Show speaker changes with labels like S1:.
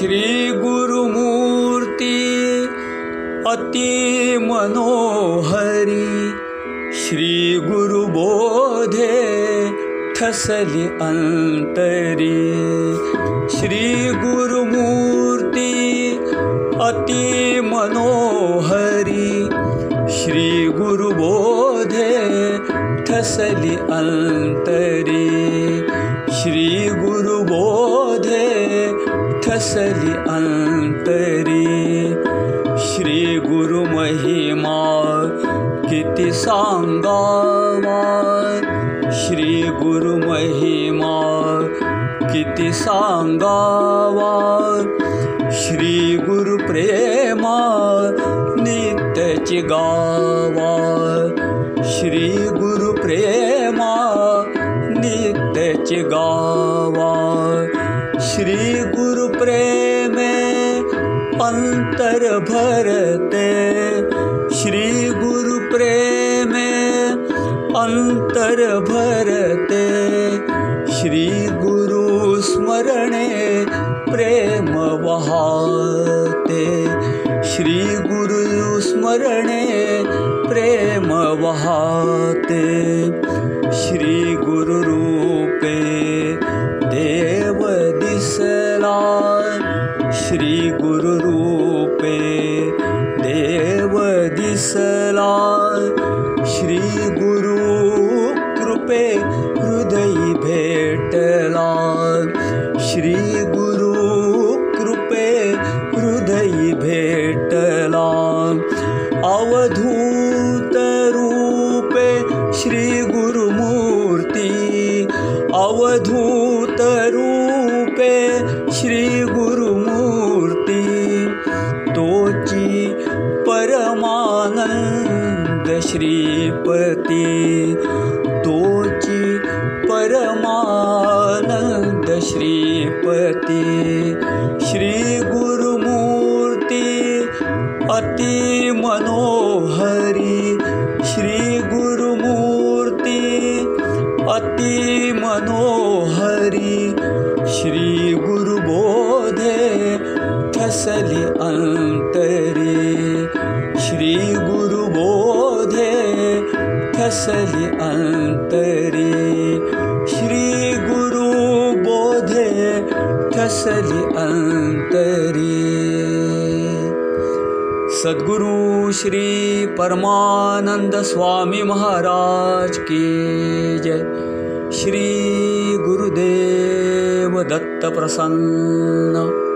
S1: श्री गुरुमूर्ति अति मनोहरी श्री गुरुबोधे ठसलि अन्तरी। श्री गुरुमूर्ति अति मनोहरी श्री गुरुबोधे ठसलि अन्तरी अन्तरी श्री गुरुमहिमा किति साङ्गावा श्री गुरुमहिमा किति साङ्गावा श्री गुरुप्रेमा नित्यचि गावा श्री गुरुप्रेमा नित्यचि गावा अंतर भरते। श्री गुरुप्रेमे अंतर भरते। श्री गुरु स्मरणे प्रेम वहाते। श्री गुरु स्मरणे प्रेम वहाते। श्री गुरु रूपे देव दिसला श्री गुरु रूपे देव दिसला श्री गुरु कृपे हृदय भेटला श्री गुरु कृपे हृदय भेटला अवधूत रूपे श्री गुरुमूर्ति परमानंद श्रीपती तोची परमानंद श्रीपती। श्री गुरुमूर्ति अति मनोहरी श्री गुरुमूर्ति अति मनोहरी। श्री गुरुबोधे अन्तरी ठसलि अन्तरी। श्री गुरुबोधे ठसलि अन्तरी। सद्गुरु श्री परमानंद स्वामी महाराज की जय। श्री गुरुदेव दत्त प्रसन्न